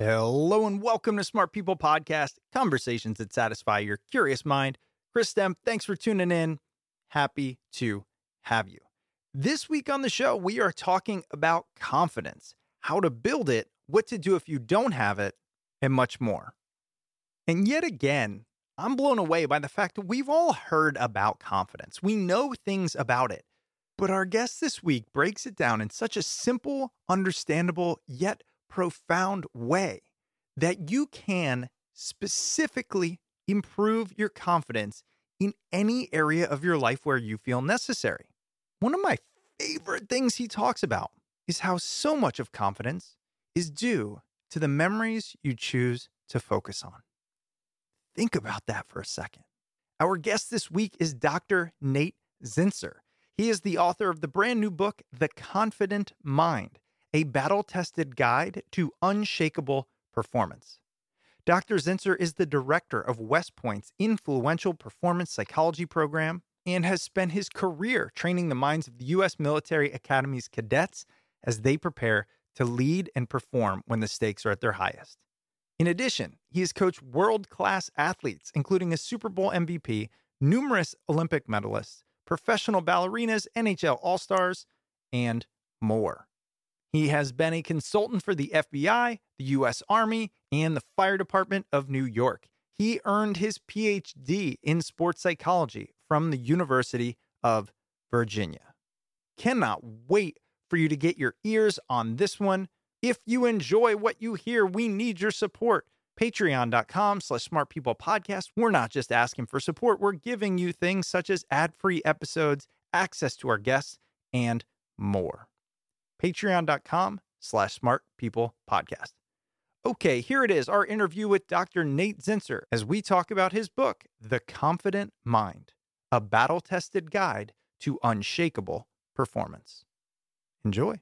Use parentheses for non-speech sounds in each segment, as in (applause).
Hello and welcome to Smart People Podcast, conversations that satisfy your curious mind. Chris Stemp, thanks for tuning in. Happy to have you. This week on the show, we are talking about confidence, how to build it, what to do if you don't have it, and much more. And yet again, I'm blown away by the fact that we've all heard about confidence. We know things about it. But our guest this week breaks it down in such a simple, understandable, yet profound way that you can specifically improve your confidence in any area of your life where you feel necessary. One of my favorite things he talks about is how so much of confidence is due to the memories you choose to focus on. Think about that for a second. Our guest this week is Dr. Nate Zinsser. He is the author of the brand new book, The Confident Mind a battle tested guide to unshakable performance. Dr. Zinsser is the director of West Point's influential performance psychology program and has spent his career training the minds of the U.S. Military Academy's cadets as they prepare to lead and perform when the stakes are at their highest. In addition, he has coached world class athletes, including a Super Bowl MVP, numerous Olympic medalists, professional ballerinas, NHL All Stars, and more. He has been a consultant for the FBI, the U.S. Army, and the Fire Department of New York. He earned his PhD in sports psychology from the University of Virginia. Cannot wait for you to get your ears on this one. If you enjoy what you hear, we need your support. Patreon.com slash smartpeoplepodcast. We're not just asking for support, we're giving you things such as ad-free episodes, access to our guests, and more patreon.com slash smart people podcast. Okay, here it is, our interview with Dr. Nate Zinsser as we talk about his book, The Confident Mind, a battle-tested guide to unshakable performance. Enjoy.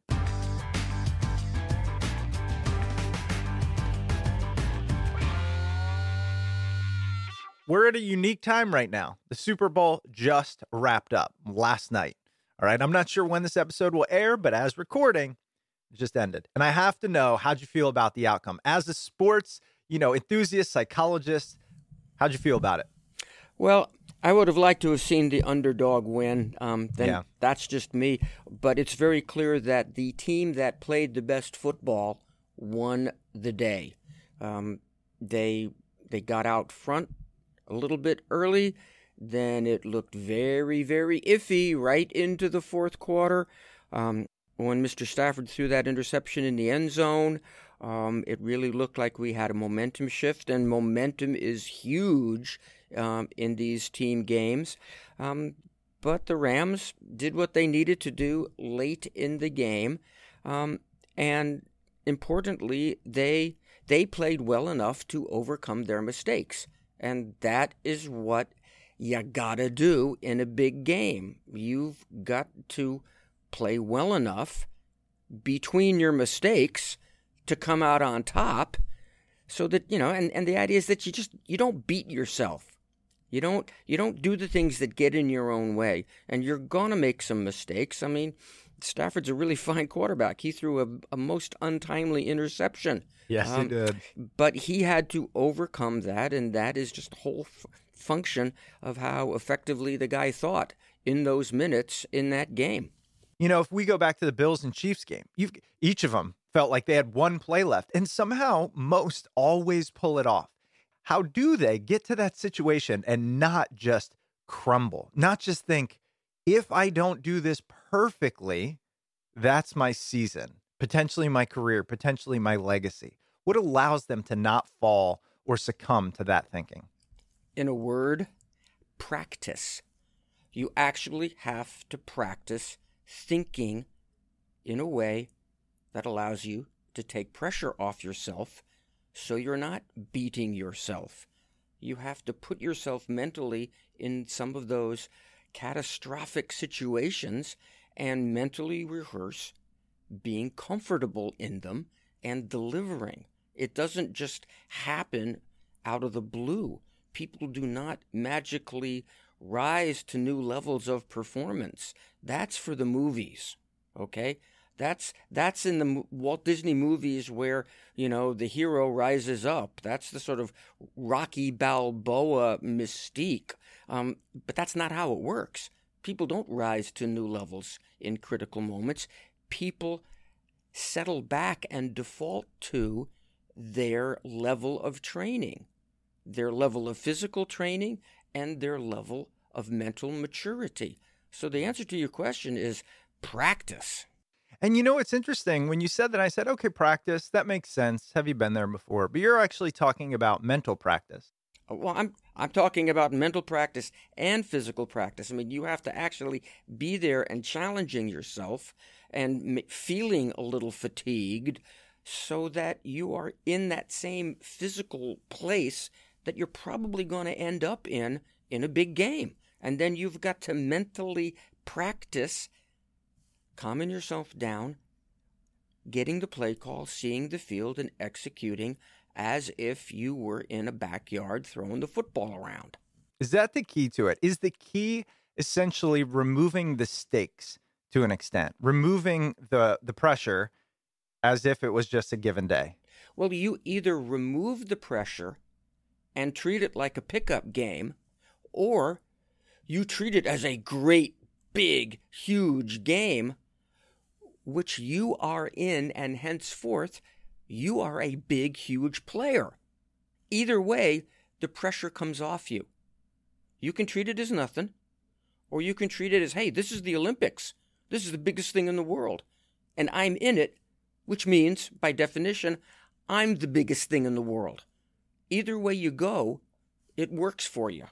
We're at a unique time right now. The Super Bowl just wrapped up last night. All right. I'm not sure when this episode will air, but as recording, it just ended. And I have to know how'd you feel about the outcome? As a sports, you know, enthusiast, psychologist, how'd you feel about it? Well, I would have liked to have seen the underdog win. Um, then yeah. that's just me. But it's very clear that the team that played the best football won the day. Um, they they got out front a little bit early then it looked very, very iffy right into the fourth quarter. Um, when Mr. Stafford threw that interception in the end zone, um, it really looked like we had a momentum shift, and momentum is huge um, in these team games. Um, but the Rams did what they needed to do late in the game, um, and importantly, they they played well enough to overcome their mistakes, and that is what you gotta do in a big game. You've got to play well enough between your mistakes to come out on top so that you know and, and the idea is that you just you don't beat yourself. You don't you don't do the things that get in your own way and you're to make some mistakes. I mean stafford's a really (laughs) fine quarterback. He threw a, a most untimely interception. Yes um, he did. but he had to overcome that and that is just whole function of how effectively the guy thought in those minutes in that game you know, if we go back to the Bills and Chiefs game, you've each of them felt like they had one play left, and somehow most always pull it off. How do they get to that situation and not just crumble, not just think, if I don't do this perfectly, that's my season, potentially my career, potentially my legacy? What allows them to not fall or succumb to that thinking? In a word, practice. You actually have to practice thinking in a way that allows you to take pressure off yourself so you're not beating yourself. You have to put yourself mentally in some of those catastrophic situations and mentally rehearse being comfortable in them and delivering. It doesn't just happen out of the blue. People do not magically rise to new levels of performance. That's for the movies, okay? That's that's in the Walt Disney movies where you know the hero rises up. That's the sort of Rocky Balboa mystique. Um, but that's not how it works. People don't rise to new levels in critical moments. People settle back and default to their level of training, their level of physical training, and their level of mental maturity. So the answer to your question is practice. And you know what's interesting? When you said that, I said, okay, practice, that makes sense. Have you been there before? But you're actually talking about mental practice. Uh, well, I'm I'm talking about mental practice and physical practice. I mean, you have to actually be there and challenging yourself and feeling a little fatigued so that you are in that same physical place that you're probably going to end up in in a big game. And then you've got to mentally practice calming yourself down, getting the play call, seeing the field, and executing as if you were in a backyard throwing the football around. Is that the key to it? Is the key essentially removing the stakes to an extent, removing the the pressure as if it was just a given day? Well, you either remove the pressure and treat it like a pickup game, or you treat it as a great, big, huge game, which you are in, and henceforth, you are a big, huge player. Either way, the pressure comes off you. You can treat it as nothing, or you can treat it as, hey, this is the Olympics. This is the biggest thing in the world. And I'm in it, which means, by definition, I'm the biggest thing in the world. Either way you go, it works for you.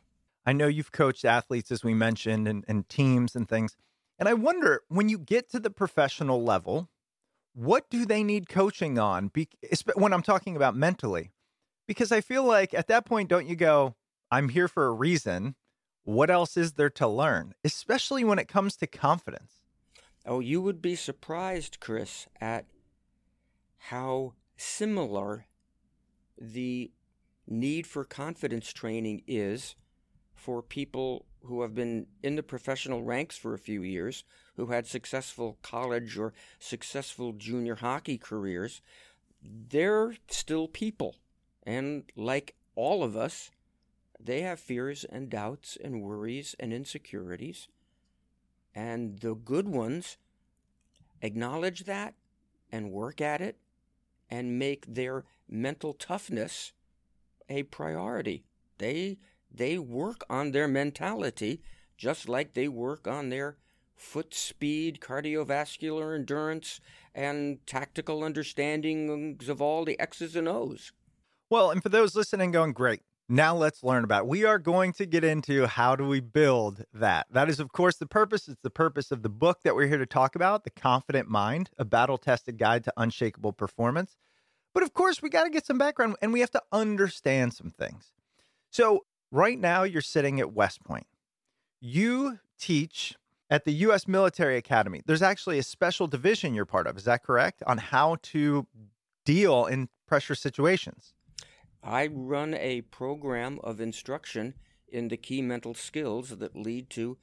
I know you've coached athletes, as we mentioned, and, and teams and things. And I wonder when you get to the professional level, what do they need coaching on? Be, when I'm talking about mentally, because I feel like at that point, don't you go, I'm here for a reason. What else is there to learn, especially when it comes to confidence? Oh, you would be surprised, Chris, at how similar the need for confidence training is for people who have been in the professional ranks for a few years, who had successful college or successful junior hockey careers, they're still people. And like all of us, they have fears and doubts and worries and insecurities. And the good ones acknowledge that and work at it and make their mental toughness a priority. They they work on their mentality just like they work on their foot speed, cardiovascular endurance, and tactical understandings of all the X's and O's. Well, and for those listening, going, great. Now let's learn about it. We are going to get into how do we build that. That is, of course, the purpose. It's the purpose of the book that we're here to talk about, The Confident Mind, a battle tested guide to unshakable performance. But of course, we got to get some background and we have to understand some things. So, right now, you're sitting at West Point. You teach at the U.S. Military Academy. There's actually a special division you're part of. Is that correct? On how to deal in pressure situations. I run a program of instruction in the key mental skills that lead to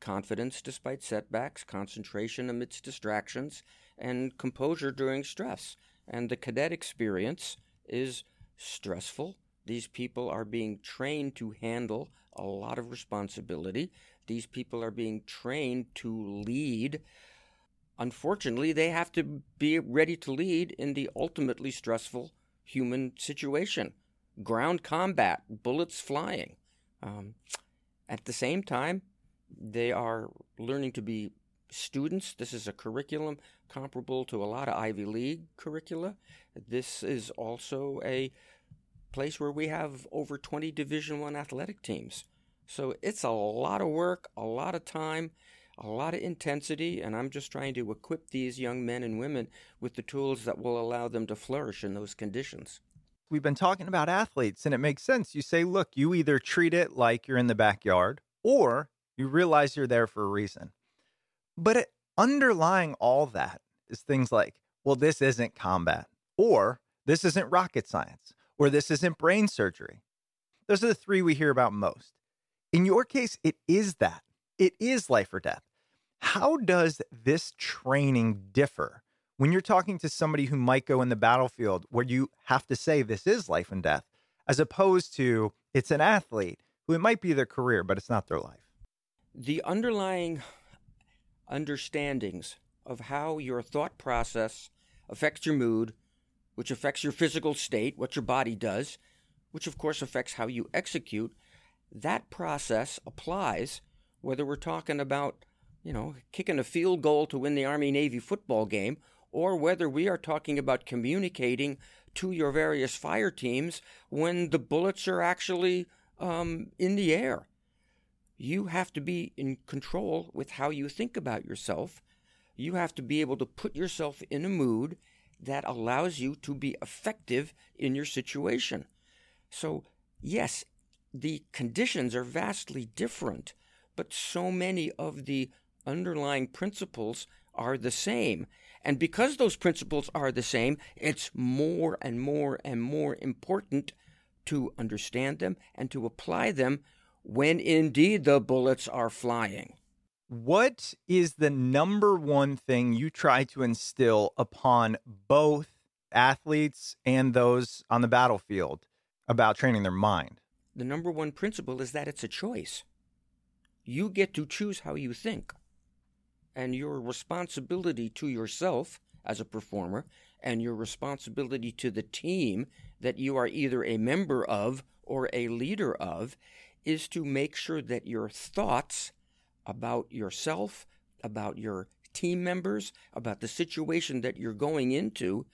confidence despite setbacks, concentration amidst distractions, and composure during stress. And the cadet experience is stressful. These people are being trained to handle a lot of responsibility. These people are being trained to lead. Unfortunately, they have to be ready to lead in the ultimately stressful human situation ground combat, bullets flying. Um, at the same time, they are learning to be students. This is a curriculum comparable to a lot of Ivy League curricula. This is also a place where we have over 20 Division 1 athletic teams. So it's a lot of work, a lot of time, a lot of intensity, and I'm just trying to equip these young men and women with the tools that will allow them to flourish in those conditions we've been talking about athletes, and it makes sense. You say, look, you either treat it like you're in the backyard or you realize you're there for a reason. But underlying all that is things like, well, this isn't combat, or this isn't rocket science, or this isn't brain surgery. Those are the three we hear about most. In your case, it is that. It is life or death. How does this training differ when you're talking to somebody who might go in the battlefield where you have to say this is life and death, as opposed to it's an athlete who it might be their career, but it's not their life. The underlying understandings of how your thought process affects your mood, which affects your physical state, what your body does, which of course affects how you execute, that process applies whether we're talking about, you know, kicking a field goal to win the Army Navy football game or whether we are talking about communicating to your various fire teams when the bullets are actually um, in the air. You have to be in control with how you think about yourself. You have to be able to put yourself in a mood that allows you to be effective in your situation. So, yes, the conditions are vastly different, but so many of the underlying principles are the same. And because those principles are the same, it's more and more and more important to understand them and to apply them when indeed the bullets are flying. What is the number one thing you try to instill upon both athletes and those on the battlefield about training their mind? The number one principle is that it's a choice. You get to choose how you think and your responsibility to yourself as a performer and your responsibility to the team that you are either a member of or a leader of is to make sure that your thoughts about yourself, about your team members, about the situation that you're going into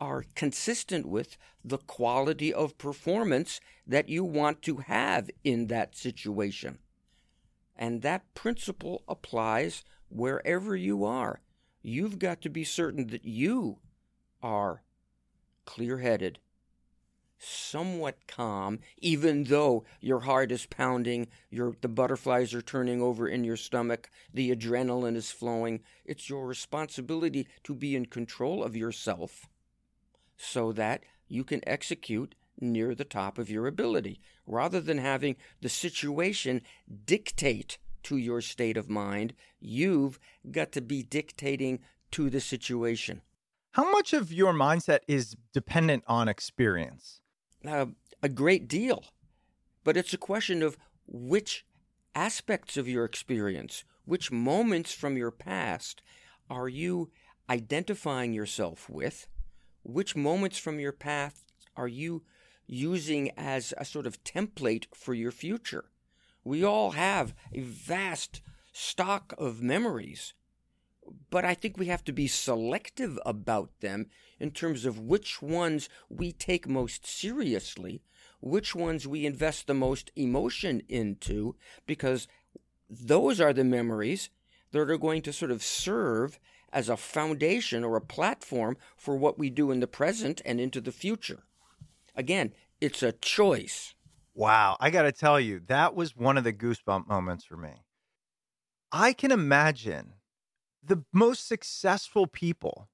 are consistent with the quality of performance that you want to have in that situation. And that principle applies wherever you are, you've got to be certain that you are clear headed, somewhat calm, even though your heart is pounding, your, the butterflies are turning over in your stomach, the adrenaline is flowing. It's your responsibility to be in control of yourself so that you can execute near the top of your ability, rather than having the situation dictate to your state of mind. You've got to be dictating to the situation. How much of your mindset is dependent on experience? Uh, a great deal. But it's a question of which aspects of your experience, which moments from your past are you identifying yourself with? Which moments from your past are you using as a sort of template for your future? We all have a vast stock of memories, but I think we have to be selective about them in terms of which ones we take most seriously, which ones we invest the most emotion into, because those are the memories that are going to sort of serve as a foundation or a platform for what we do in the present and into the future. Again, it's a choice. Wow. I got to tell you, that was one of the goosebump moments for me. I can imagine the most successful people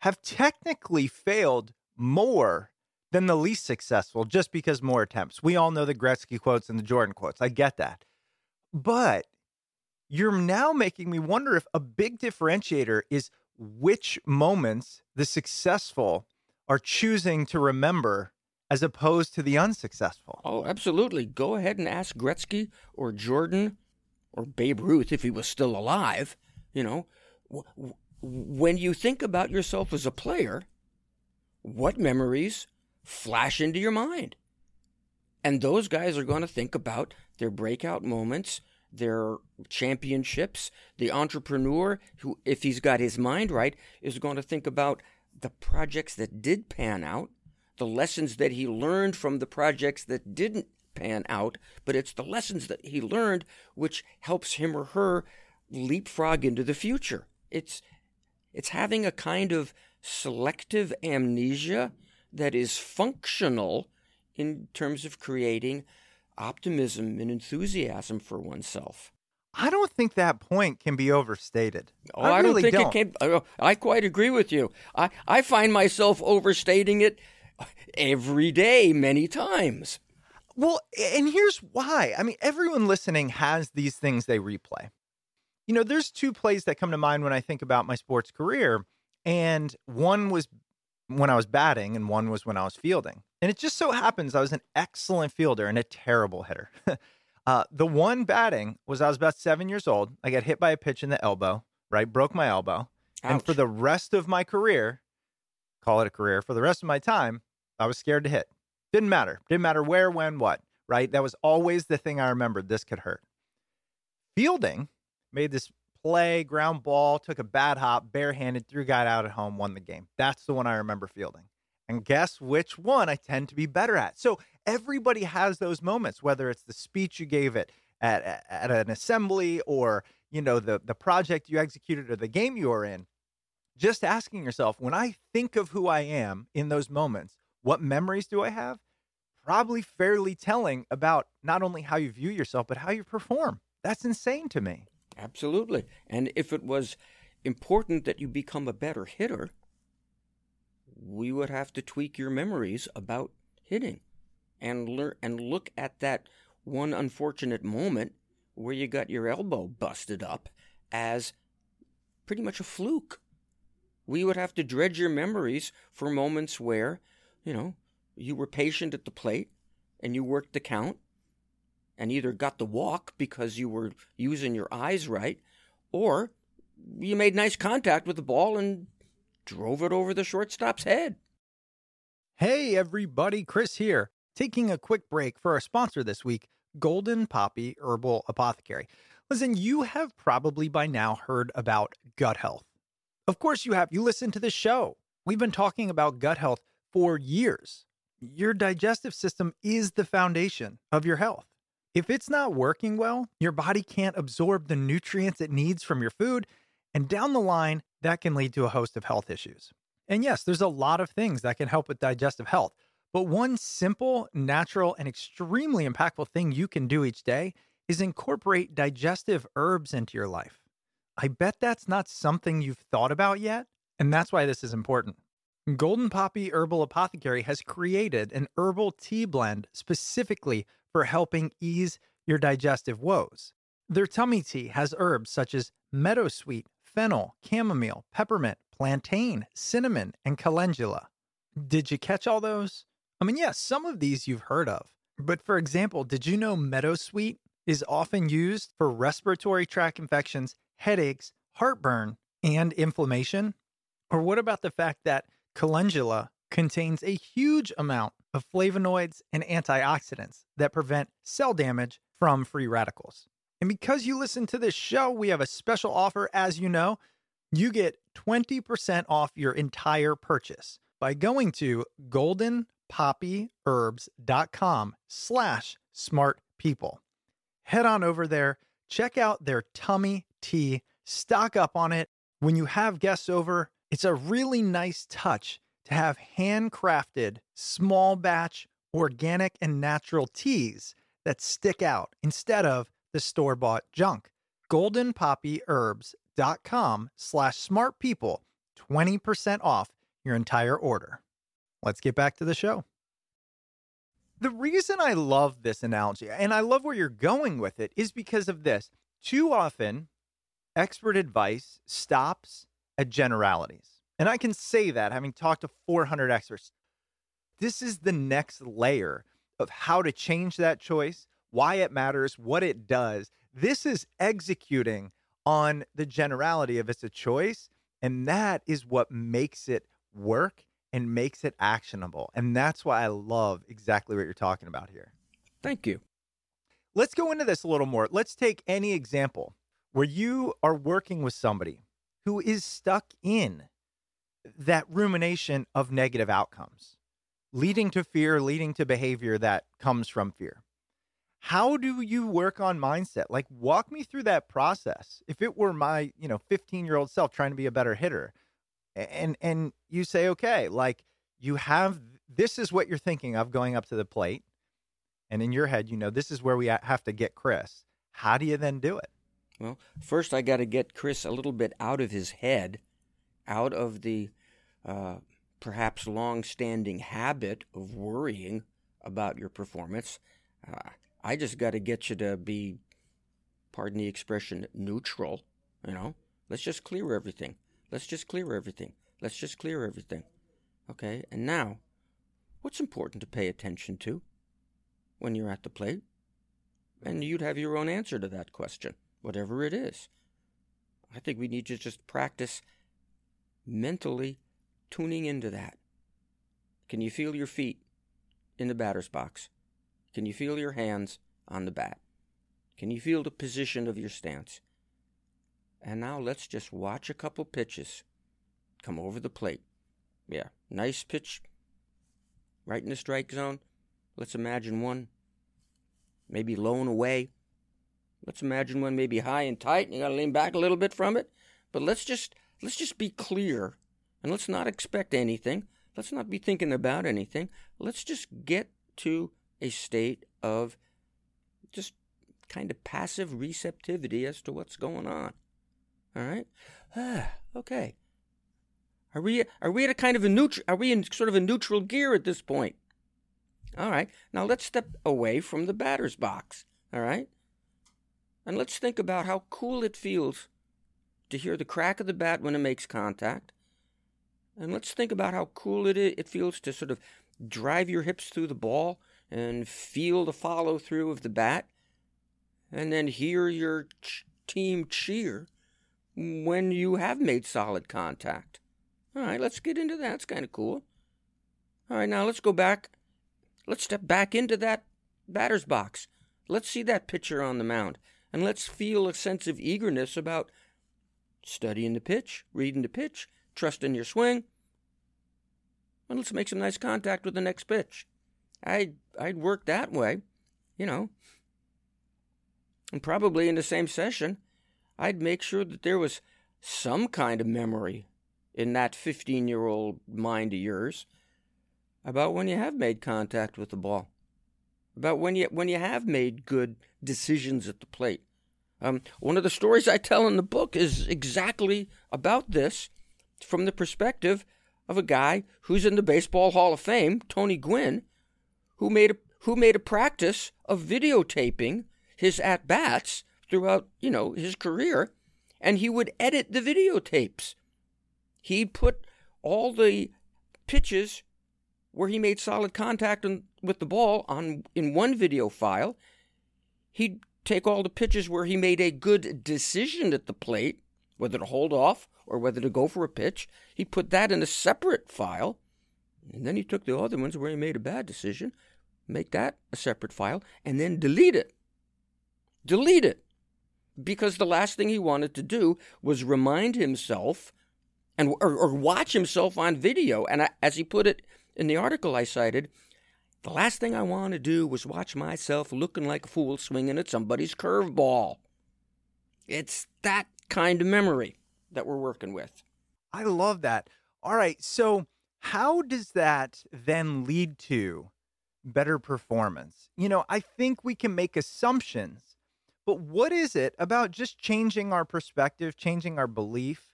have technically failed more than the least successful just because more attempts. We all know the Gretzky quotes and the Jordan quotes. I get that. But you're now making me wonder if a big differentiator is which moments the successful are choosing to remember as opposed to the unsuccessful. Oh, absolutely. Go ahead and ask Gretzky or Jordan or Babe Ruth if he was still alive. You know, when you think about yourself as a player, what memories flash into your mind? And those guys are going to think about their breakout moments, their championships. The entrepreneur, who, if he's got his mind right, is going to think about the projects that did pan out, the lessons that he learned from the projects that didn't pan out, but it's the lessons that he learned which helps him or her leapfrog into the future. It's it's having a kind of selective amnesia that is functional in terms of creating optimism and enthusiasm for oneself. I don't think that point can be overstated. Oh, I, I really don't think don't. it can. Oh, I quite agree with you. I, I find myself overstating it every day, many times. Well, and here's why. I mean, everyone listening has these things they replay. You know, there's two plays that come to mind when I think about my sports career, and one was when I was batting, and one was when I was fielding. And it just so happens I was an excellent fielder and a terrible hitter. (laughs) uh, the one batting was I was about seven years old. I got hit by a pitch in the elbow, right? Broke my elbow. Ouch. And for the rest of my career, call it a career, for the rest of my time, I was scared to hit. Didn't matter. Didn't matter where, when, what, right? That was always the thing I remembered. This could hurt. Fielding made this play, ground ball, took a bad hop, barehanded, threw guy out at home, won the game. That's the one I remember fielding. And guess which one I tend to be better at. So everybody has those moments, whether it's the speech you gave it at, at an assembly or, you know, the, the project you executed or the game you were in. Just asking yourself, when I think of who I am in those moments, what memories do I have? Probably fairly telling about not only how you view yourself, but how you perform. That's insane to me. Absolutely. And if it was important that you become a better hitter, we would have to tweak your memories about hitting and learn and look at that one unfortunate moment where you got your elbow busted up as pretty much a fluke. We would have to dredge your memories for moments where, you know, you were patient at the plate and you worked the count and either got the walk because you were using your eyes right, or you made nice contact with the ball and drove it over the shortstop's head. Hey, everybody, Chris here. Taking a quick break for our sponsor this week, Golden Poppy Herbal Apothecary. Listen, you have probably by now heard about gut health. Of course, you have. You listen to this show. We've been talking about gut health for years. Your digestive system is the foundation of your health. If it's not working well, your body can't absorb the nutrients it needs from your food, and down the line, that can lead to a host of health issues. And yes, there's a lot of things that can help with digestive health, but one simple, natural, and extremely impactful thing you can do each day is incorporate digestive herbs into your life. I bet that's not something you've thought about yet, and that's why this is important. Golden Poppy Herbal Apothecary has created an herbal tea blend specifically for helping ease your digestive woes. Their tummy tea has herbs such as meadowsweet, fennel, chamomile, peppermint, plantain, cinnamon, and calendula. Did you catch all those? I mean, yes, some of these you've heard of. But for example, did you know meadowsweet is often used for respiratory tract infections, headaches, heartburn, and inflammation? Or what about the fact that calendula contains a huge amount of flavonoids and antioxidants that prevent cell damage from free radicals. And because you listen to this show, we have a special offer. As you know, you get 20% off your entire purchase by going to goldenpoppyherbs.com slash smart people. Head on over there, check out their tummy tea, stock up on it. When you have guests over, it's a really nice touch to have handcrafted, small batch, organic, and natural teas that stick out instead of the store bought junk. GoldenPoppyHerbs.com slash smart people, 20% off your entire order. Let's get back to the show. The reason I love this analogy, and I love where you're going with it, is because of this. Too often, expert advice stops at generalities. And I can say that having talked to 400 experts. This is the next layer of how to change that choice, why it matters, what it does. This is executing on the generality of it's a choice. And that is what makes it work and makes it actionable. And that's why I love exactly what you're talking about here. Thank you. Let's go into this a little more. Let's take any example where you are working with somebody who is stuck in that rumination of negative outcomes, leading to fear, leading to behavior that comes from fear. How do you work on mindset? Like walk me through that process. If it were my, you know, 15-year-old self trying to be a better hitter, and and you say okay like you have this is what you're thinking of going up to the plate and in your head you know this is where we have to get chris how do you then do it well first i got to get chris a little bit out of his head out of the uh, perhaps long-standing habit of worrying about your performance uh, i just got to get you to be pardon the expression neutral you know let's just clear everything Let's just clear everything. Let's just clear everything. Okay, and now, what's important to pay attention to when you're at the plate? And you'd have your own answer to that question, whatever it is. I think we need to just practice mentally tuning into that. Can you feel your feet in the batter's box? Can you feel your hands on the bat? Can you feel the position of your stance? And now let's just watch a couple pitches come over the plate. Yeah, nice pitch right in the strike zone. Let's imagine one maybe low and away. Let's imagine one maybe high and tight and you got to lean back a little bit from it. But let's just let's just be clear and let's not expect anything. Let's not be thinking about anything. Let's just get to a state of just kind of passive receptivity as to what's going on. All right. Ah, (sighs) okay. Are we are we at a kind of a neutral? Are we in sort of a neutral gear at this point? All right. Now let's step away from the batter's box. All right. And let's think about how cool it feels to hear the crack of the bat when it makes contact. And let's think about how cool it it feels to sort of drive your hips through the ball and feel the follow through of the bat, and then hear your ch- team cheer when you have made solid contact. All right, let's get into that. It's kind of cool. All right, now let's go back. Let's step back into that batter's box. Let's see that pitcher on the mound. And let's feel a sense of eagerness about studying the pitch, reading the pitch, trusting your swing. And let's make some nice contact with the next pitch. I'd, I'd work that way, you know. And probably in the same session, I'd make sure that there was some kind of memory in that 15 year old mind of yours about when you have made contact with the ball, about when you, when you have made good decisions at the plate. Um, one of the stories I tell in the book is exactly about this from the perspective of a guy who's in the Baseball Hall of Fame, Tony Gwynn, who made a, who made a practice of videotaping his at bats throughout, you know, his career, and he would edit the videotapes. He'd put all the pitches where he made solid contact on, with the ball on in one video file. He'd take all the pitches where he made a good decision at the plate, whether to hold off or whether to go for a pitch. He'd put that in a separate file. And then he took the other ones where he made a bad decision, make that a separate file, and then delete it. Delete it because the last thing he wanted to do was remind himself and or, or watch himself on video. And as he put it In the article I cited, the last thing I want to do was watch myself looking like a fool swinging at somebody's curveball. It's that kind of memory that we're working with. I love that. All right. So, how does that then lead to better performance? You know, I think we can make assumptions, but what is it about just changing our perspective, changing our belief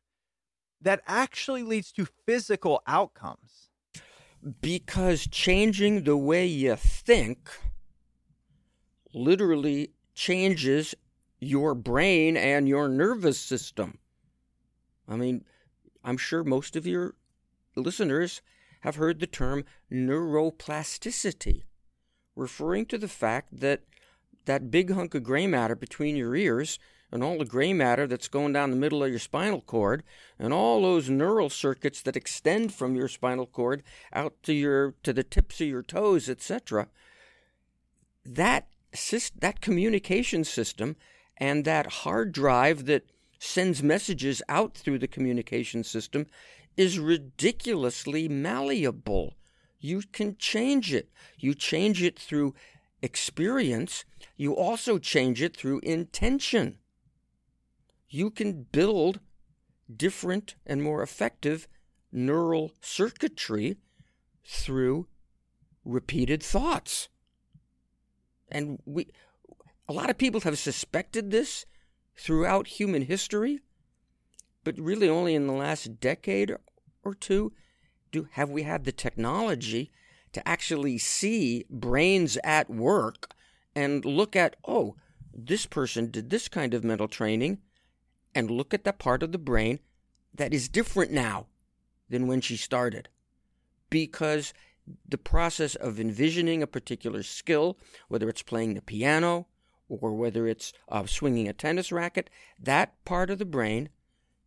that actually leads to physical outcomes? Because changing the way you think literally changes your brain and your nervous system. I mean, I'm sure most of your listeners have heard the term neuroplasticity, referring to the fact that that big hunk of gray matter between your ears and all the gray matter that's going down the middle of your spinal cord and all those neural circuits that extend from your spinal cord out to your to the tips of your toes etc that that communication system and that hard drive that sends messages out through the communication system is ridiculously malleable. You can change it. You change it through experience. You also change it through intention. You can build different and more effective neural circuitry through repeated thoughts. And we a lot of people have suspected this throughout human history, but really only in the last decade or two do have we had the technology to actually see brains at work and look at oh this person did this kind of mental training and look at that part of the brain that is different now than when she started because the process of envisioning a particular skill whether it's playing the piano or whether it's uh, swinging a tennis racket, that part of the brain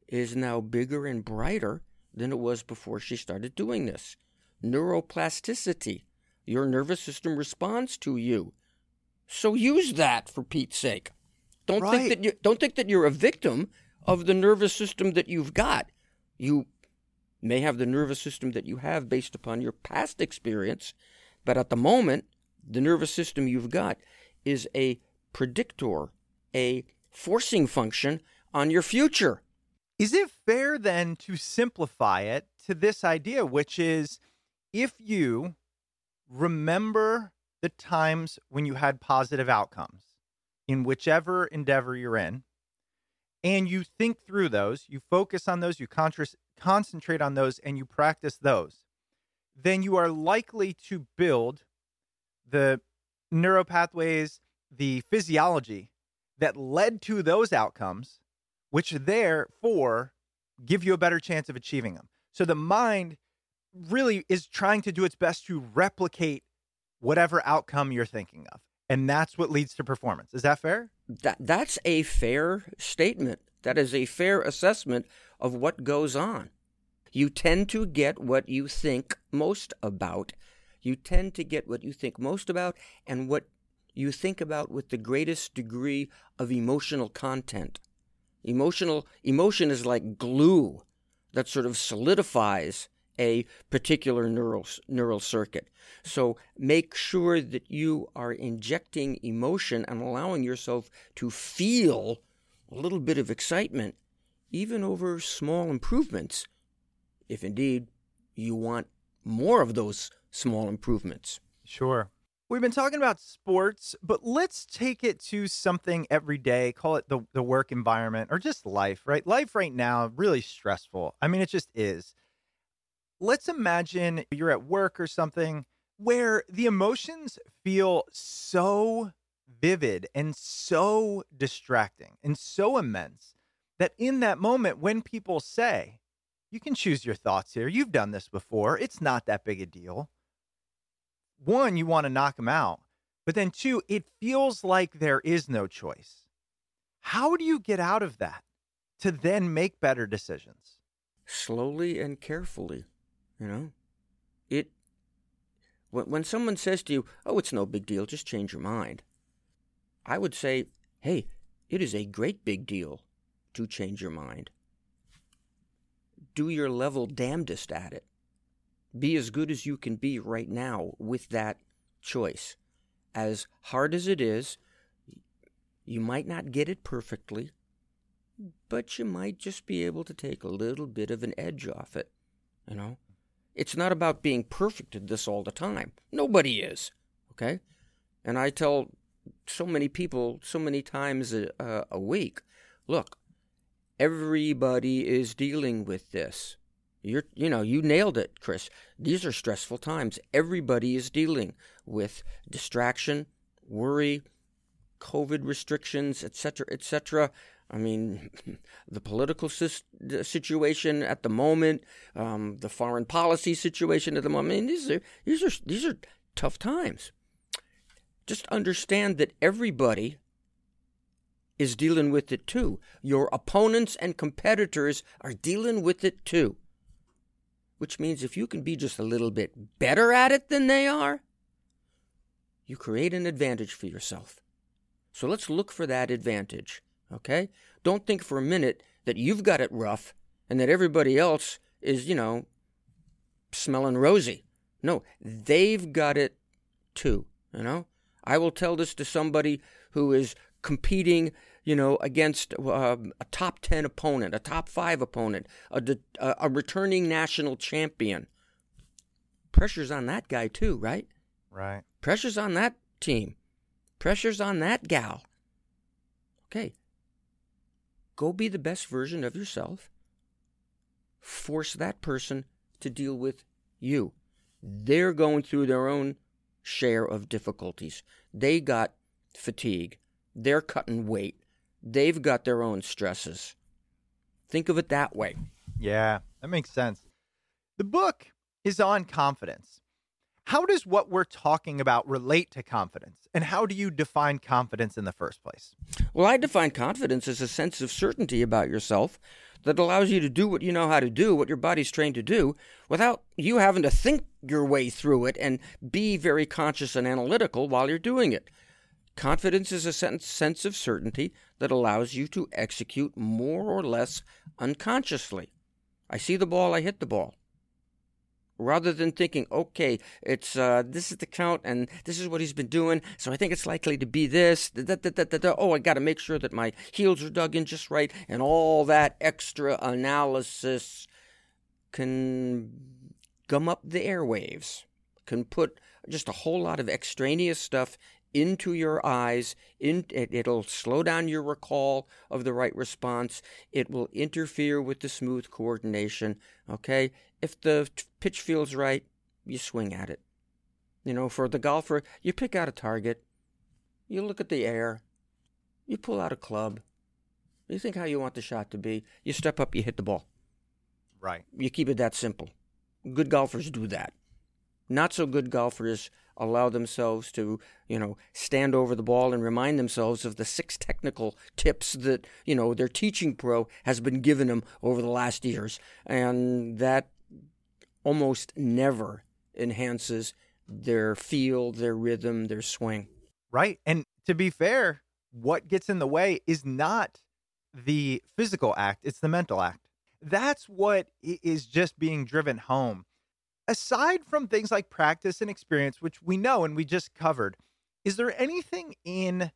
is now bigger and brighter than it was before she started doing this. Neuroplasticity. Your nervous system responds to you. So use that for Pete's sake. Don't right. think that you don't think that you're a victim of the nervous system that you've got. You may have the nervous system that you have based upon your past experience, but at the moment, the nervous system you've got is a predictor, a forcing function on your future. Is it fair then to simplify it to this idea, which is if you remember the times when you had positive outcomes in whichever endeavor you're in, and you think through those, you focus on those, you concentrate on those, and you practice those, then you are likely to build the neuropathways the physiology that led to those outcomes, which therefore give you a better chance of achieving them. So the mind really is trying to do its best to replicate whatever outcome you're thinking of. And that's what leads to performance. Is that fair? That that's a fair statement. That is a fair assessment of what goes on. You tend to get what you think most about. You tend to get what you think most about and what you think about with the greatest degree of emotional content. Emotional emotion is like glue that sort of solidifies a particular neural neural circuit. So make sure that you are injecting emotion and allowing yourself to feel a little bit of excitement even over small improvements if indeed you want more of those small improvements. Sure. We've been talking about sports, but let's take it to something every day. Call it the, the work environment or just life, right? Life right now, really stressful. I mean, it just is. Let's imagine you're at work or something where the emotions feel so vivid and so distracting and so immense that in that moment, when people say, you can choose your thoughts here, you've done this before, it's not that big a deal one, you want to knock them out. But then two, it feels like there is no choice. How do you get out of that to then make better decisions? Slowly and carefully, you know? It when when someone says to you, "Oh, it's no big deal, just change your mind." I would say, "Hey, it is a great big deal to change your mind. Do your level damnedest at it. Be as good as you can be right now with that choice. As hard as it is, you might not get it perfectly, but you might just be able to take a little bit of an edge off it. You know? It's not about being perfect at this all the time. Nobody is. Okay? And I tell so many people so many times a, uh, a week look, everybody is dealing with this. You're, you know, you nailed it, Chris. These are stressful times. Everybody is dealing with distraction, worry, COVID restrictions, etc., etc. I mean, (laughs) the political situation at the moment, um, the foreign policy situation at the moment. I mean, these are these are these are tough times. Just understand that everybody is dealing with it too. Your opponents and competitors are dealing with it too which means if you can be just a little bit better at it than they are, you create an advantage for yourself. So let's look for that advantage, okay? Don't think for a minute that you've got it rough and that everybody else is, you know, smelling rosy. No, they've got it too, you know? I will tell this to somebody who is competing you know, against uh, a top 10 opponent, a top 5 opponent, a, a returning national champion. Pressure's on that guy too, right? Right. Pressure's on that team. Pressure's on that gal. Okay. Go be the best version of yourself. Force that person to deal with you. They're going through their own share of difficulties. They got fatigue. They're cutting weight they've got their own stresses. Think of it that way. Yeah, that makes sense. The book is on confidence. How does what we're talking about relate to confidence? And how do you define confidence in the first place? Well, I define confidence as a sense of certainty about yourself that allows you to do what you know how to do, what your body's trained to do, without you having to think your way through it and be very conscious and analytical while you're doing it. Confidence is a sense of certainty that allows you to execute more or less unconsciously. I see the ball, I hit the ball. Rather than thinking, okay, it's uh, this is the count and this is what he's been doing, so I think it's likely to be this. Da, da, da, oh, I got to make sure that my heels are dug in just right, and all that extra analysis can gum up the airwaves, can put just a whole lot of extraneous stuff into your eyes. In, it, will slow down your recall of the right response. It will interfere with the smooth coordination. Okay? If the pitch feels right, you swing at it. You know, for the golfer, you pick out a target, you look at the air, you pull out a club, you think how you want the shot to be, you step up, you hit the ball. Right. You keep it that simple. Good golfers do that. Not so good golfers allow themselves to, you know, stand over the ball and remind themselves of the six technical tips that, you know, their teaching pro has been giving them over the last years. And that almost never enhances their feel, their rhythm, their swing. Right. And to be fair, what gets in the way is not the physical act, it's the mental act. That's what is just being driven home aside from things like practice and experience, which we know and we just covered, is there anything in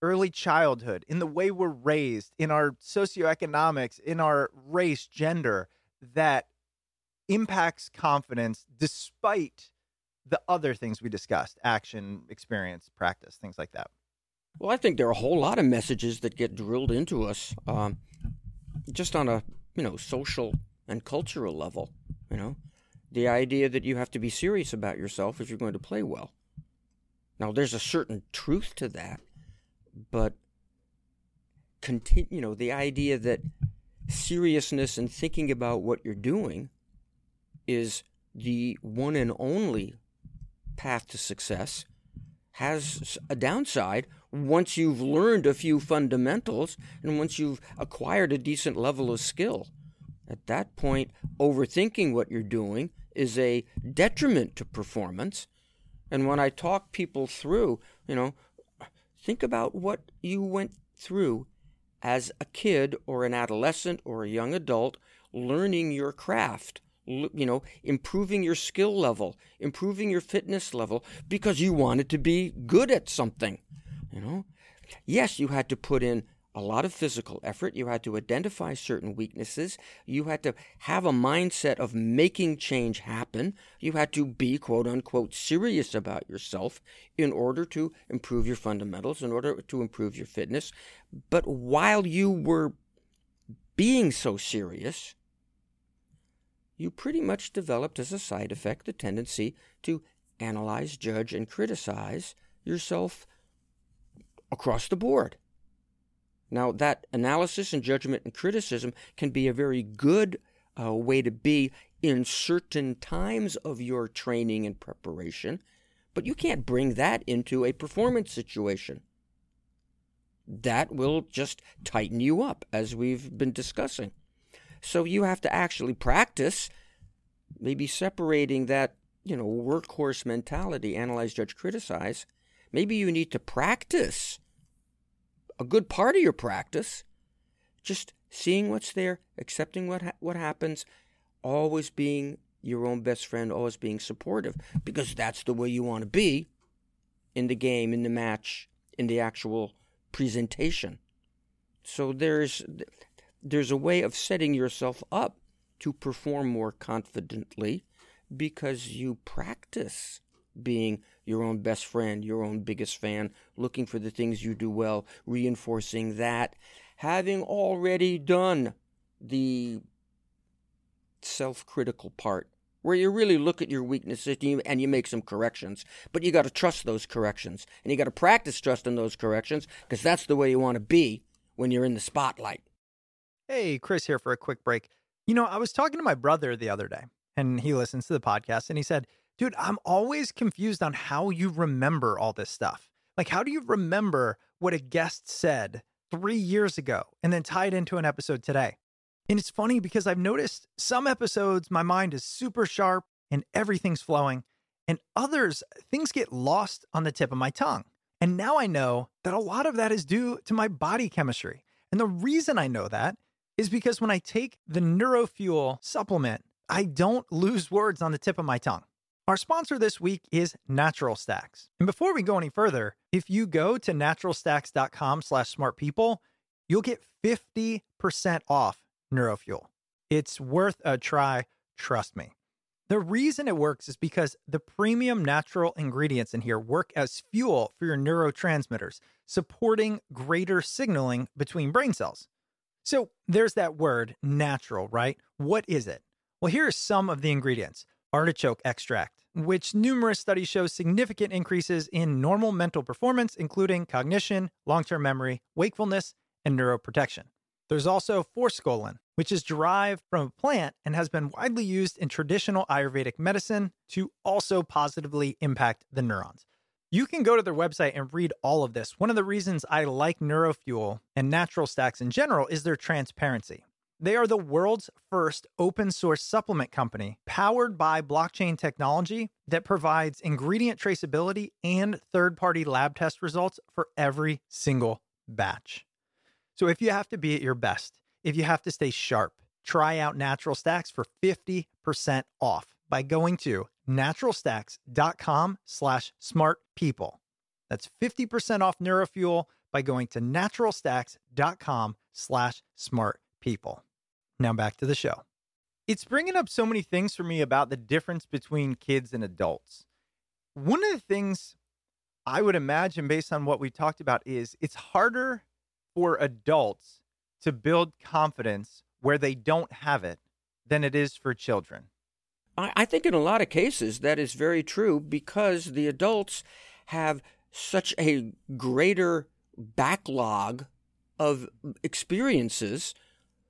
early childhood, in the way we're raised, in our socioeconomics, in our race, gender, that impacts confidence despite the other things we discussed action, experience, practice, things like that? Well, I think there are a whole lot of messages that get drilled into us um, just on a you know social and cultural level. You know, the idea that you have to be serious about yourself if you're going to play well. Now, there's a certain truth to that, but continue, you know, the idea that seriousness and thinking about what you're doing is the one and only path to success has a downside once you've learned a few fundamentals and once you've acquired a decent level of skill. At that point, overthinking what you're doing is a detriment to performance. And when I talk people through, you know, think about what you went through as a kid or an adolescent or a young adult learning your craft, you know, improving your skill level, improving your fitness level because you wanted to be good at something, you know. Yes, you had to put in a lot of physical effort. You had to identify certain weaknesses. You had to have a mindset of making change happen. You had to be, quote unquote, serious about yourself in order to improve your fundamentals, in order to improve your fitness. But while you were being so serious, you pretty much developed as a side effect the tendency to analyze, judge, and criticize yourself across the board. Now, that analysis and judgment and criticism can be a very good uh, way to be in certain times of your training and preparation, but you can't bring that into a performance situation. That will just tighten you up, as we've been discussing. So you have to actually practice, maybe separating that, you know, workhorse mentality, analyze, judge, criticize. Maybe you need to practice a good part of your practice. Just seeing what's there, accepting what ha- what happens, always being your own best friend, always being supportive, because that's the way you want to be in the game, in the match, in the actual presentation. So there's there's a way of setting yourself up to perform more confidently because you practice being your own best friend, your own biggest fan, looking for the things you do well, reinforcing that, having already done the self critical part where you really look at your weaknesses and you, and you make some corrections. But you got to trust those corrections. And you got to practice trusting those corrections because that's the way you want to be when you're in the spotlight. Hey, Chris here for a quick break. You know, I was talking to my brother the other day, and he listens to the podcast, and he said, Dude, I'm always confused on how you remember all this stuff. Like, how do you remember what a guest said three years ago and then tie it into an episode today? And it's funny because I've noticed some episodes, my mind is super sharp and everything's flowing, and others, things get lost on the tip of my tongue. And now I know that a lot of that is due to my body chemistry. And the reason I know that is because when I take the NeuroFuel supplement, I don't lose words on the tip of my tongue. Our sponsor this week is Natural Stacks. And before we go any further, if you go to naturalstacks.com slash smartpeople, you'll get 50% off NeuroFuel. It's worth a try, trust me. The reason it works is because the premium natural ingredients in here work as fuel for your neurotransmitters, supporting greater signaling between brain cells. So there's that word, natural, right? What is it? Well, here are some of the ingredients artichoke extract, which numerous studies show significant increases in normal mental performance, including cognition, long term memory, wakefulness, and neuroprotection. There's also forskolin, which is derived from a plant and has been widely used in traditional Ayurvedic medicine to also positively impact the neurons. You can go to their website and read all of this. One of the reasons I like NeuroFuel and Natural Stacks in general is their transparency. They are the world's first open source supplement company powered by blockchain technology that provides ingredient traceability and third party lab test results for every single batch. So if you have to be at your best, if you have to stay sharp, try out Natural Stacks for 50% off by going to naturalstacks.com slash smart people. That's 50% off NeuroFuel by going to naturalstacks.com slash smart people. Now back to the show. It's bringing up so many things for me about the difference between kids and adults. One of the things I would imagine, based on what we talked about, is it's harder for adults to build confidence where they don't have it than it is for children. I think in a lot of cases that is very true because the adults have such a greater backlog of experiences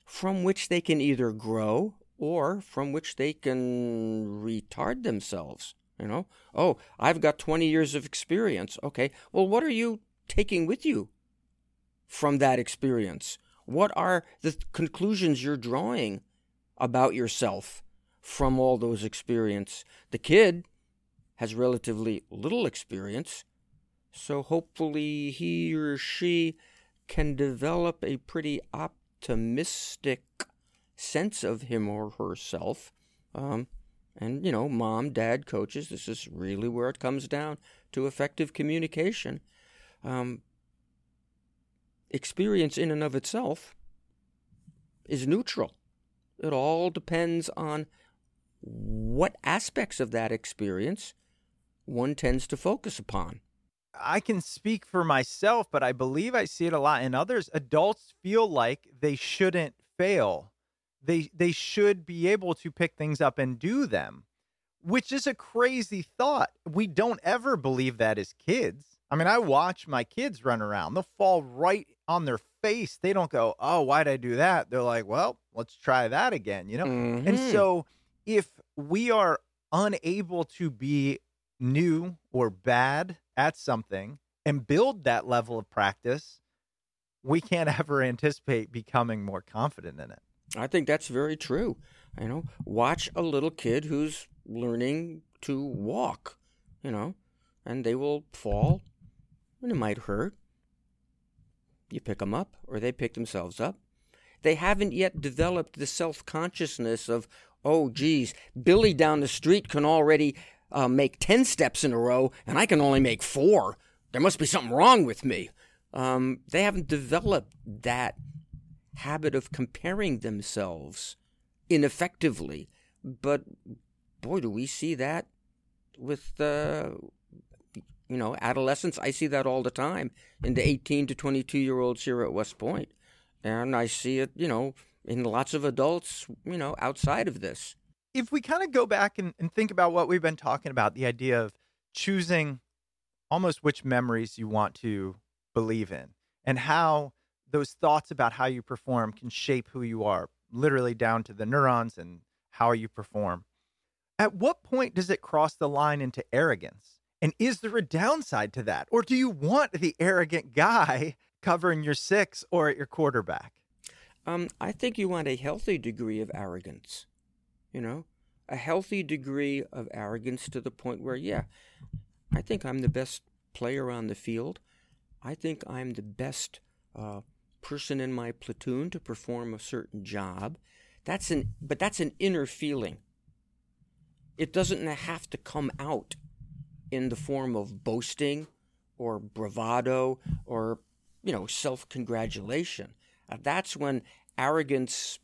from which they can either grow or from which they can retard themselves. You know, oh, I've got 20 years of experience. Okay, well, what are you taking with you from that experience? What are the conclusions you're drawing about yourself from all those experience? The kid has relatively little experience, so hopefully he or she can develop a pretty op- optimistic sense of him or herself Um, and, you know, mom, dad, coaches, this is really where it comes down to effective communication. Um, experience in and of itself is neutral. It all depends on what aspects of that experience one tends to focus upon. I can speak for myself, but I believe I see it a lot in others. Adults feel like they shouldn't fail. They they should be able to pick things up and do them, which is a crazy thought. We don't ever believe that as kids. I mean, I watch my kids run around. They'll fall right on their face. They don't go, "Oh, why'd I do that?" They're like, "Well, let's try that again," you know? Mm-hmm. And so if we are unable to be new or bad at something and build that level of practice, we can't (laughs) ever anticipate becoming more confident in it. I think that's very true. You know, watch a little kid who's learning to walk, you know, and they will fall and it might hurt. You pick them up or they pick themselves up. They haven't yet developed the self consciousness of, oh, geez, Billy down the street can already uh, make 10 steps in a row and I can only make four. There must be something wrong with me. Um, they haven't developed that habit of comparing themselves ineffectively. But boy, do we see that with, uh, you know, adolescents. I see that all the time in the 18 to 22 year olds here at West Point. And I see it, you know, in lots of adults, you know, outside of this. If we kind of go back and, and think about what we've been talking about, the idea of choosing almost which memories you want to believe in and how those thoughts about how you perform can shape who you are, literally down to the neurons and how you perform. At what point does it cross the line into arrogance? And is there a downside to that? Or do you want the arrogant guy (laughs) covering your six or at your quarterback? Um, I think you want a healthy degree of arrogance. You know, a healthy degree of arrogance to the point where, yeah, I think I'm the best player on the field. I think I'm the best uh, person in my platoon to perform a certain job. That's an, but that's an inner feeling. It doesn't have to come out in the form of boasting or bravado or you know self-congratulation. Uh, that's when arrogance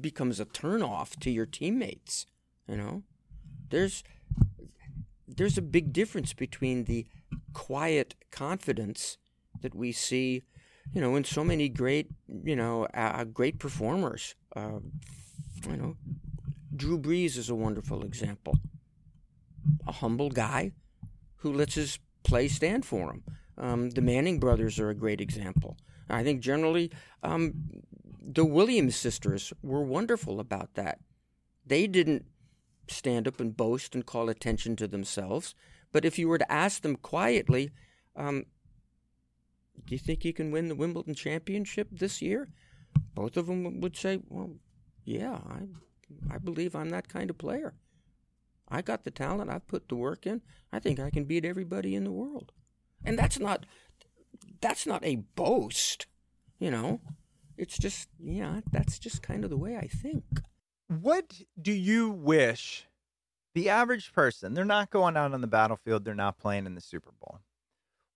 becomes a turnoff to your teammates. You know, there's there's a big difference between the quiet confidence that we see, you know, in so many great, you know, uh, great performers. Uh, you know, Drew Brees is a wonderful example. A humble guy who lets his play stand for him. Um, the Manning brothers are a great example. I think generally um, the Williams sisters were wonderful about that. They didn't stand up and boast and call attention to themselves. But if you were to ask them quietly, um, do you think you can win the Wimbledon championship this year? Both of them would say, well, yeah, I, I believe I'm that kind of player. I got the talent. I've put the work in. I think I can beat everybody in the world. And that's not that's not a boast, you know. It's just yeah, that's just kind of the way I think. What do you wish the average person, they're not going out on the battlefield, they're not playing in the Super Bowl.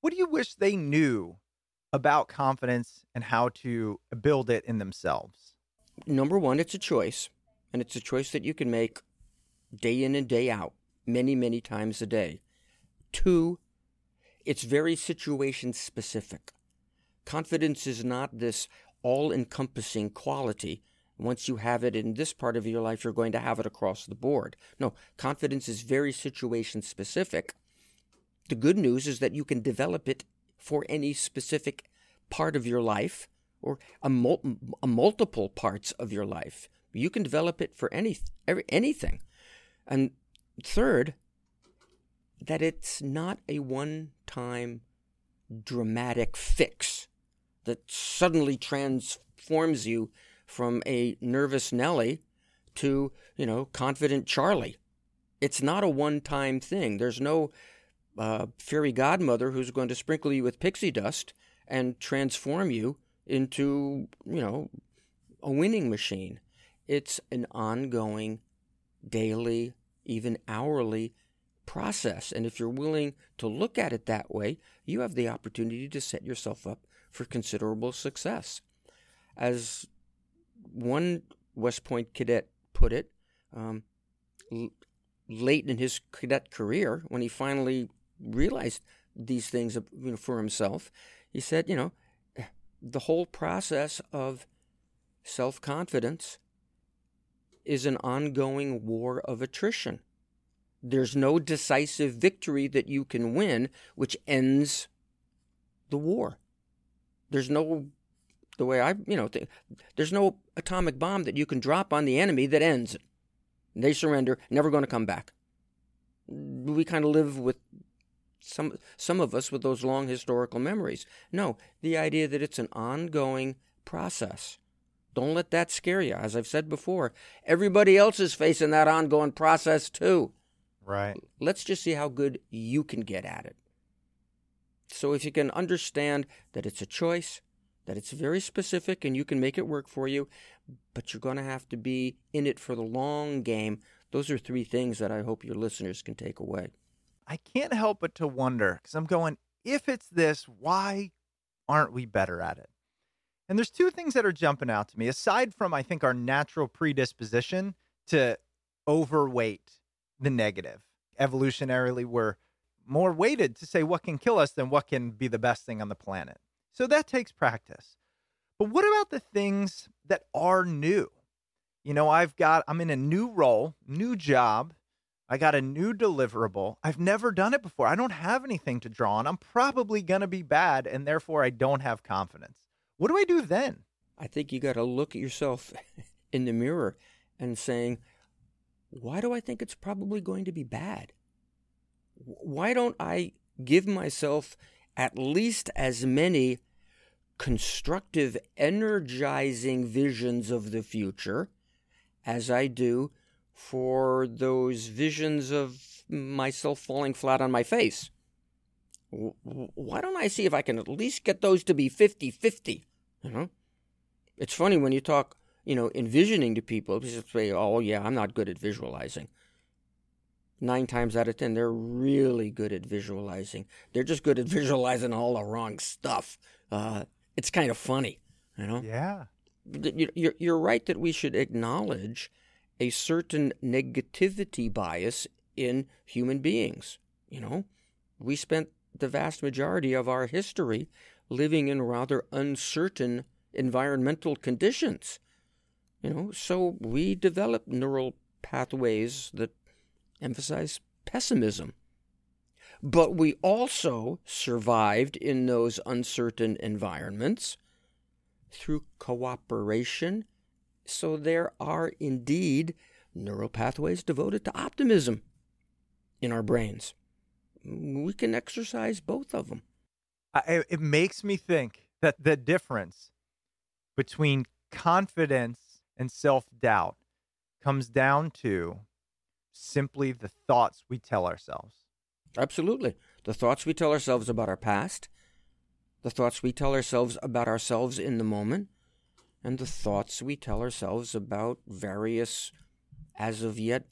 What do you wish they knew about confidence and how to build it in themselves? Number one, it's a choice, and it's a choice that you can make day in and day out, many, many times a day. Two, it's very situation specific. Confidence is not this all encompassing quality. Once you have it in this part of your life, you're going to have it across the board. No, confidence is very situation specific. The good news is that you can develop it for any specific part of your life or a, mul- a multiple parts of your life. You can develop it for any, every, anything. And third, that it's not a one time dramatic fix that suddenly transforms you from a nervous Nellie to, you know, confident Charlie. It's not a one time thing. There's no uh, fairy godmother who's going to sprinkle you with pixie dust and transform you into, you know, a winning machine. It's an ongoing daily, even hourly process. And if you're willing to look at it that way, you have the opportunity to set yourself up for considerable success. As one West Point cadet put it, um, l- late in his cadet career, when he finally realized these things you know, for himself, he said, you know, the whole process of self confidence is an ongoing war of attrition. There's no decisive victory that you can win which ends the war. There's no, the way I, you know, th- there's no atomic bomb that you can drop on the enemy that ends. They surrender, never going to come back. We kind of live with some some of us with those long historical memories. No, the idea that it's an ongoing process. Don't let that scare you. As I've said before, everybody else is facing that ongoing process too. Right. Let's just see how good you can get at it. So if you can understand that it's a choice, that it's very specific and you can make it work for you, but you're going to have to be in it for the long game. Those are three things that I hope your listeners can take away. I can't help but to wonder because I'm going, if it's this, why aren't we better at it? And there's two things that are jumping out to me, aside from, I think, our natural predisposition to overweight the negative. Evolutionarily, we're more weighted to say what can kill us than what can be the best thing on the planet. So that takes practice. But what about the things that are new? You know, I've got, I'm in a new role, new job, I got a new deliverable. I've never done it before. I don't have anything to draw on. I'm probably going to be bad, and therefore I don't have confidence. What do I do then? I think you got to look at yourself (laughs) in the mirror and saying, why do I think it's probably going to be bad? Why don't I give myself at least as many constructive, energizing visions of the future as I do for those visions of myself falling flat on my face. Why don't I see if I can at least get those to be 50 50? You know? It's funny when you talk, you know, envisioning to people, people say, oh, yeah, I'm not good at visualizing. Nine times out of ten, they're really good at visualizing. They're just good at (laughs) visualizing all the wrong stuff. Uh, it's kind of funny, you know? Yeah. You're, you're right that we should acknowledge a certain negativity bias in human beings. You know, we spent the vast majority of our history living in rather uncertain environmental conditions. You know, so we developed neural pathways that emphasize pessimism. But we also survived in those uncertain environments through cooperation so there are indeed neural pathways devoted to optimism in our brains. We can exercise both of them. I, it makes me think that the difference between confidence and self doubt comes down to simply the thoughts we tell ourselves. Absolutely. The thoughts we tell ourselves about our past, the thoughts we tell ourselves about ourselves in the moment, and the thoughts we tell ourselves about various, as of yet,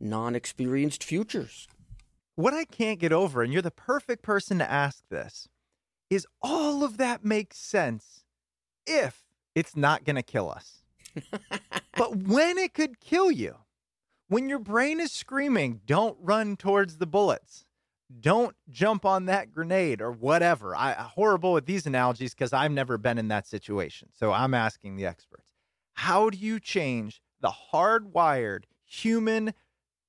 non experienced futures. What I can't get over, and you're the perfect person to ask this, is all of that makes sense if it's not going to kill us. (laughs) but when it could kill you, when your brain is screaming, don't run towards the bullets, don't jump on that grenade or whatever. I horrible with these analogies because I've never been in that situation. So I'm asking the experts. How do you change the hardwired human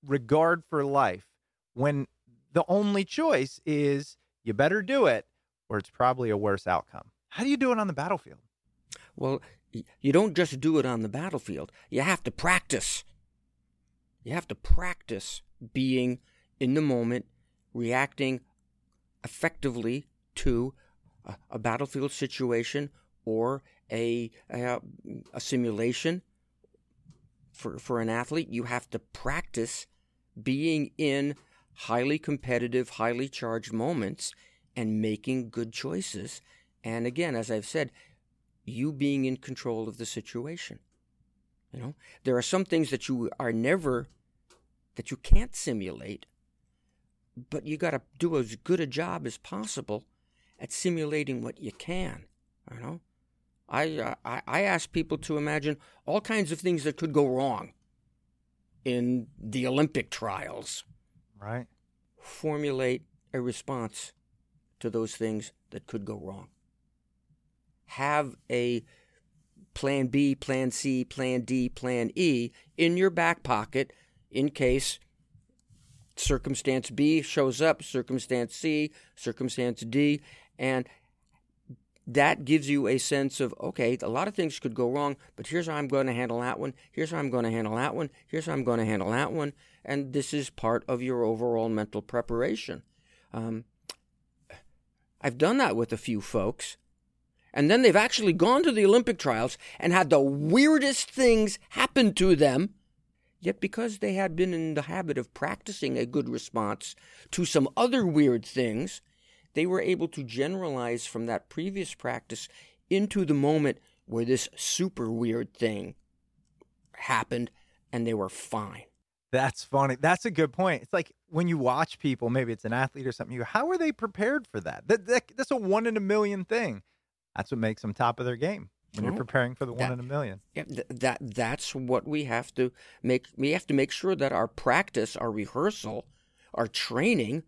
regard for life when the only choice is you better do it or it's probably a worse outcome? How do you do it on the battlefield? Well, you don't just do it on the battlefield. You have to practice. You have to practice being in the moment reacting effectively to a, a battlefield situation or a, a, a simulation for, for an athlete, you have to practice being in highly competitive, highly charged moments and making good choices. And again, as I've said, you being in control of the situation. You know, there are some things that you are never that you can't simulate, but you got to do as good a job as possible at simulating what you can. You know, I, uh, I I ask people to imagine all kinds of things that could go wrong in the Olympic trials. Right. Formulate a response to those things that could go wrong. Have a plan B, plan C, plan D, plan E in your back pocket in case circumstance B shows up, circumstance C, circumstance D, and that gives you a sense of okay, a lot of things could go wrong, but here's how I'm going to handle that one. Here's how I'm going to handle that one. Here's how I'm going to handle that one. And this is part of your overall mental preparation. Um, I've done that with a few folks. And then they've actually gone to the Olympic trials and had the weirdest things happen to them. Yet, because they had been in the habit of practicing a good response to some other weird things, they were able to generalize from that previous practice into the moment where this super weird thing happened and they were fine. That's funny. That's a good point. It's like when you watch people, maybe it's an athlete or something, you how are they prepared for that? that, that that's a one in a million thing. That's what makes them top of their game when you're preparing for the one that, in a million. Yeah, th- that that's what we have to make. We have to make sure that our practice, our rehearsal, our training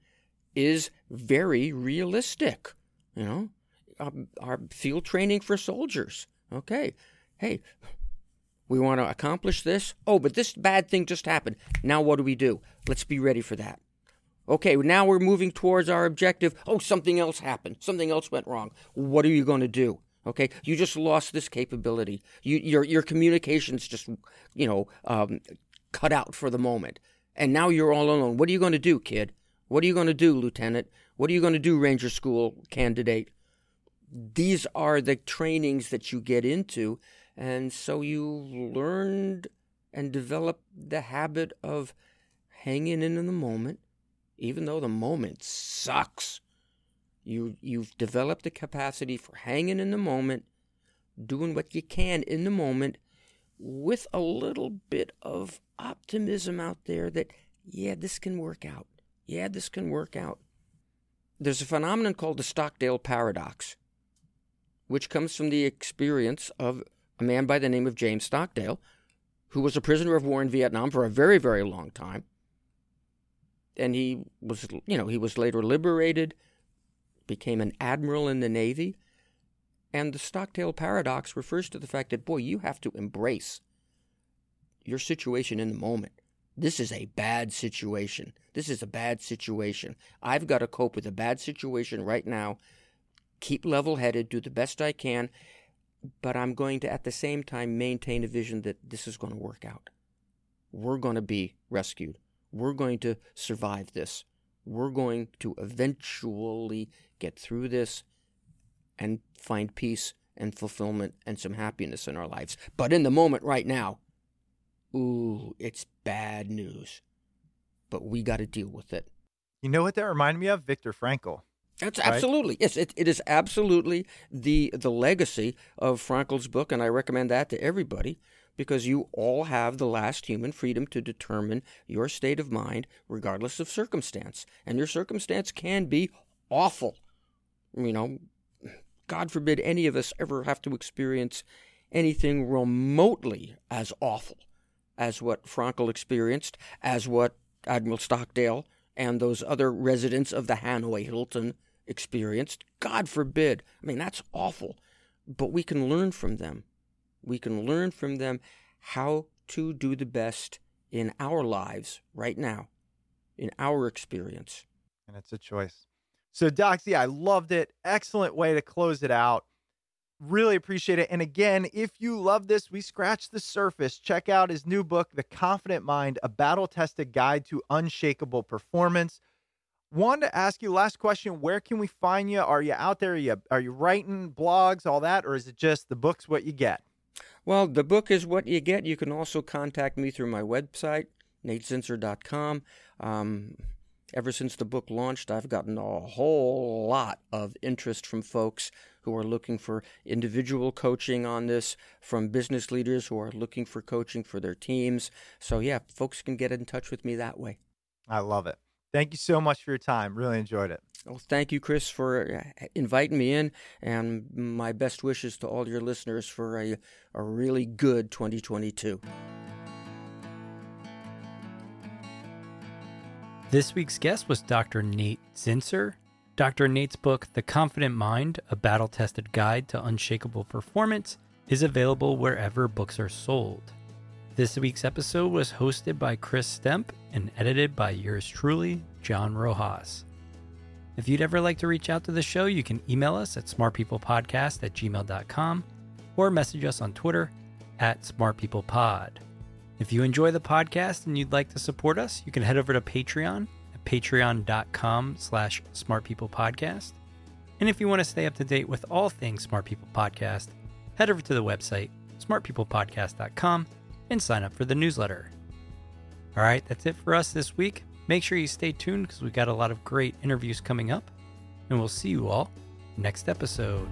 is very realistic. You know, um, our field training for soldiers. Okay, hey, we want to accomplish this. Oh, but this bad thing just happened. Now what do we do? Let's be ready for that. Okay, now we're moving towards our objective. Oh, something else happened. Something else went wrong. What are you going to do? Okay, you just lost this capability. You, your your communications just, you know, um, cut out for the moment, and now you're all alone. What are you going to do, kid? What are you going to do, lieutenant? What are you going to do, ranger school candidate? These are the trainings that you get into and so you learned and developed the habit of hanging in in the moment, even though the moment sucks. You, you've developed the capacity for hanging in the moment, doing what you can in the moment, with a little bit of optimism out there that, yeah, this can work out. Yeah, this can work out. There's a phenomenon called the Stockdale paradox, which comes from the experience of a man by the name of James Stockdale, who was a prisoner of war in Vietnam for a very, very long time. And he was, you know, he was later liberated, became an admiral in the Navy. And the Stockdale paradox refers to the fact that, boy, you have to embrace your situation in the moment. This is a bad situation. This is a bad situation. I've got to cope with a bad situation right now. Keep level headed, do the best I can, but I'm going to at the same time maintain a vision that this is going to work out. We're going to be rescued. We're going to survive this. We're going to eventually get through this and find peace and fulfillment and some happiness in our lives. But in the moment right now, ooh, it's bad news. But we got to deal with it. You know what that reminded me of? Viktor Frankl. That's right? absolutely yes. It, it is absolutely the the legacy of Frankl's book, and I recommend that to everybody because you all have the last human freedom to determine your state of mind, regardless of circumstance, and your circumstance can be awful. You know, God forbid any of us ever have to experience anything remotely as awful as what Frankl experienced, as what Admiral Stockdale and those other residents of the Hanoi Hilton experienced. God forbid. I mean, that's awful. But we can learn from them. We can learn from them how to do the best in our lives right now, in our experience. And it's a choice. So, Doxy, I loved it. Excellent way to close it out. Really appreciate it. And again, if you love this, we scratched the surface. Check out his new book, The Confident Mind, a battle tested guide to unshakable performance. Wanted to ask you last question: Where can we find you? Are you out there? Are you are you writing blogs, all that, or is it just the book's what you get? Well, the book is what you get. You can also contact me through my website, natezinsser.com. Um, ever since the book launched, I've gotten a whole lot of interest from folks who are looking for individual coaching on this, from business leaders who are looking for coaching for their teams. So, yeah, folks can get in touch with me that way. I love it. Thank you so much for your time. Really enjoyed it. Well, thank you, Chris, for uh, inviting me in, and my best wishes to all your listeners for a, a really good 2022. This week's guest was Dr. Nate Zinsser. Dr. Nate's book, The Confident Mind A Battle Tested Guide to Unshakable Performance, is available wherever books are sold. This week's episode was hosted by Chris Stemp and edited by yours truly, John Rojas. If you'd ever like to reach out to the show, you can email us at smartpeoplepodcast at gmail.com or message us on Twitter at smartpeoplepod. If you enjoy the podcast and you'd like to support us, you can head over to Patreon at patreon.com slash smartpeoplepodcast. And if you want to stay up to date with all things Smart People Podcast, head over to the website, smartpeoplepodcast.com, and sign up for the newsletter. All right, that's it for us this week. Make sure you stay tuned because we got a lot of great interviews coming up, and we'll see you all next episode.